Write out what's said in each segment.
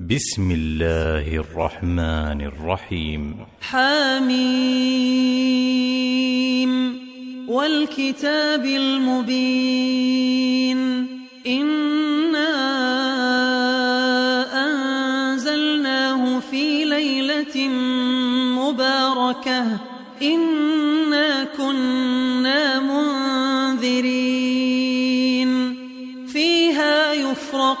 بسم الله الرحمن الرحيم. حميم. والكتاب المبين. إنا أنزلناه في ليلة مباركة. إنا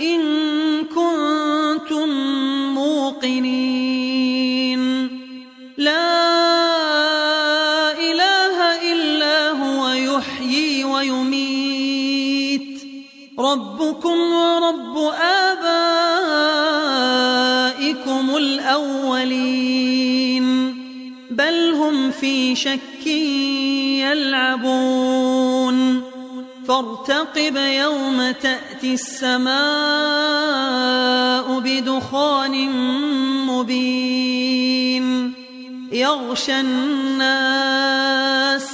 إن كنتم موقنين. لا إله إلا هو يحيي ويميت. ربكم ورب آبائكم الأولين. بل هم في شك يلعبون. فارتقب يوم تأتي السماء بدخان مبين. يغشى الناس.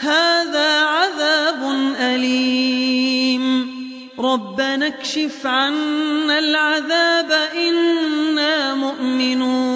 هذا عذاب أليم. ربنا اكشف عنا العذاب إنا مؤمنون.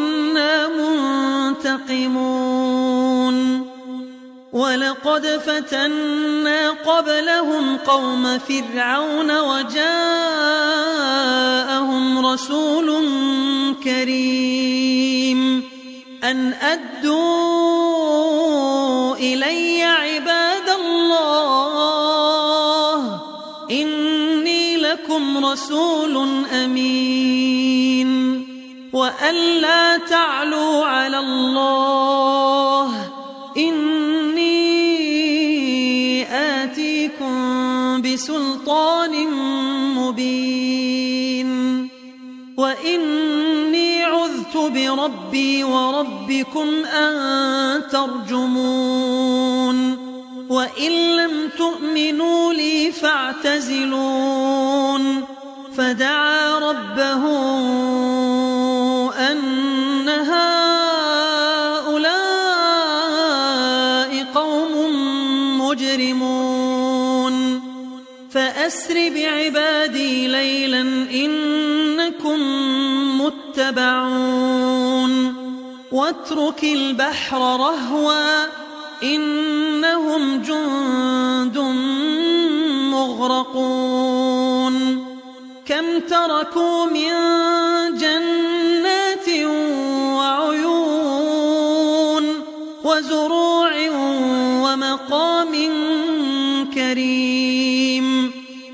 منتقمون ولقد فتنا قبلهم قوم فرعون وجاءهم رسول كريم. أن أدوا إلي عباد الله إني لكم رسول أمين. وأن لا تعلوا على الله. إني آتيكم بسلطان مبين. وإني عذت بربي وربكم أن ترجمون. وإن لم تؤمنوا لي فاعتزلون. فدعا ربه مجرمون فأسر بعبادي ليلا إنكم متبعون. واترك البحر رهوا إنهم جند مغرقون. كم تركوا من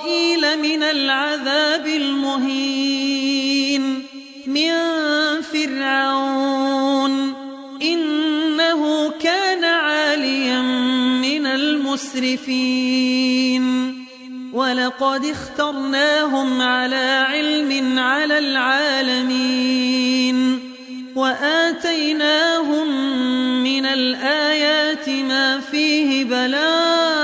إسرائيل من العذاب المهين من فرعون. إنه كان عاليا من المسرفين. ولقد اخترناهم على علم على العالمين. وآتيناهم من الآيات ما فيه بلاء.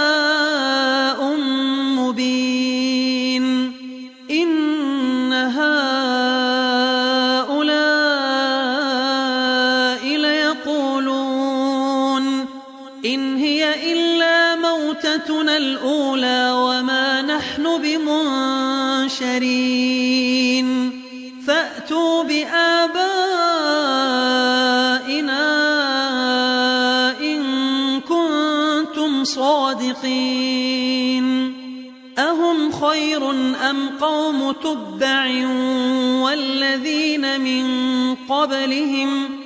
موتتنا الأولى وما نحن بمنشرين. فأتوا بآبائنا إن كنتم صادقين. أهم خير أم قوم تبع والذين من قبلهم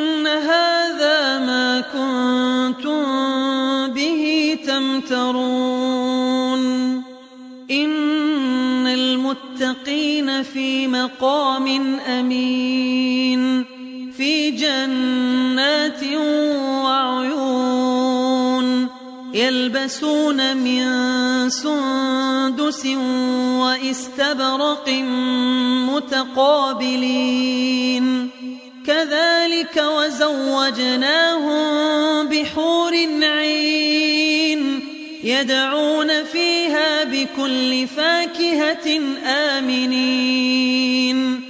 هذا ما كنتم به تمترون. إن المتقين في مقام أمين في جنات وعيون يلبسون من سندس واستبرق متقابلين. كذلك وزوجناهم بحور عين يدعون فيها بكل فاكهة آمنين.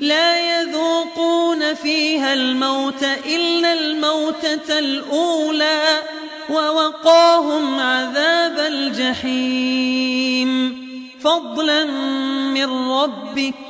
لا يذوقون فيها الموت إلا الموتة الأولى ووقاهم عذاب الجحيم. فضلا من ربك